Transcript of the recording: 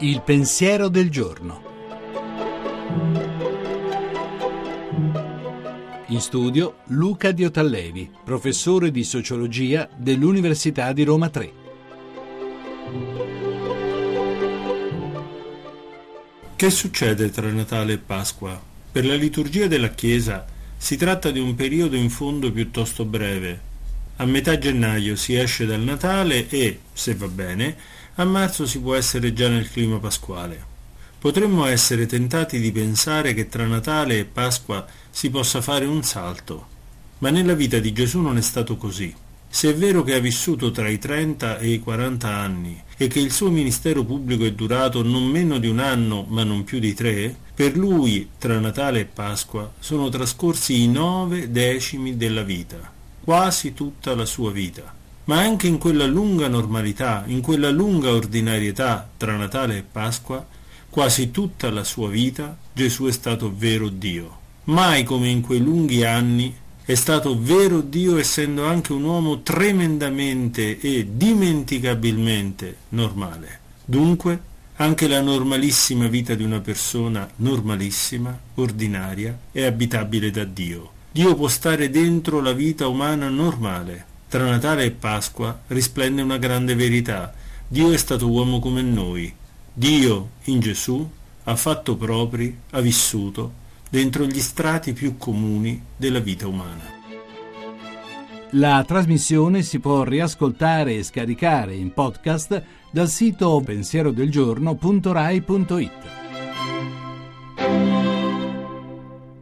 Il pensiero del giorno. In studio Luca Diotallevi, professore di sociologia dell'Università di Roma 3. Che succede tra Natale e Pasqua? Per la liturgia della Chiesa si tratta di un periodo in fondo piuttosto breve. A metà gennaio si esce dal Natale e, se va bene, a marzo si può essere già nel clima pasquale. Potremmo essere tentati di pensare che tra Natale e Pasqua si possa fare un salto, ma nella vita di Gesù non è stato così. Se è vero che ha vissuto tra i 30 e i 40 anni e che il suo ministero pubblico è durato non meno di un anno ma non più di tre, per lui tra Natale e Pasqua sono trascorsi i nove decimi della vita, quasi tutta la sua vita. Ma anche in quella lunga normalità, in quella lunga ordinarietà tra Natale e Pasqua, quasi tutta la sua vita Gesù è stato vero Dio. Mai come in quei lunghi anni è stato vero Dio essendo anche un uomo tremendamente e dimenticabilmente normale. Dunque, anche la normalissima vita di una persona normalissima, ordinaria, è abitabile da Dio. Dio può stare dentro la vita umana normale. Tra Natale e Pasqua risplende una grande verità. Dio è stato uomo come noi. Dio, in Gesù, ha fatto propri, ha vissuto, dentro gli strati più comuni della vita umana. La trasmissione si può riascoltare e scaricare in podcast dal sito pensierodelgiorno.rai.it.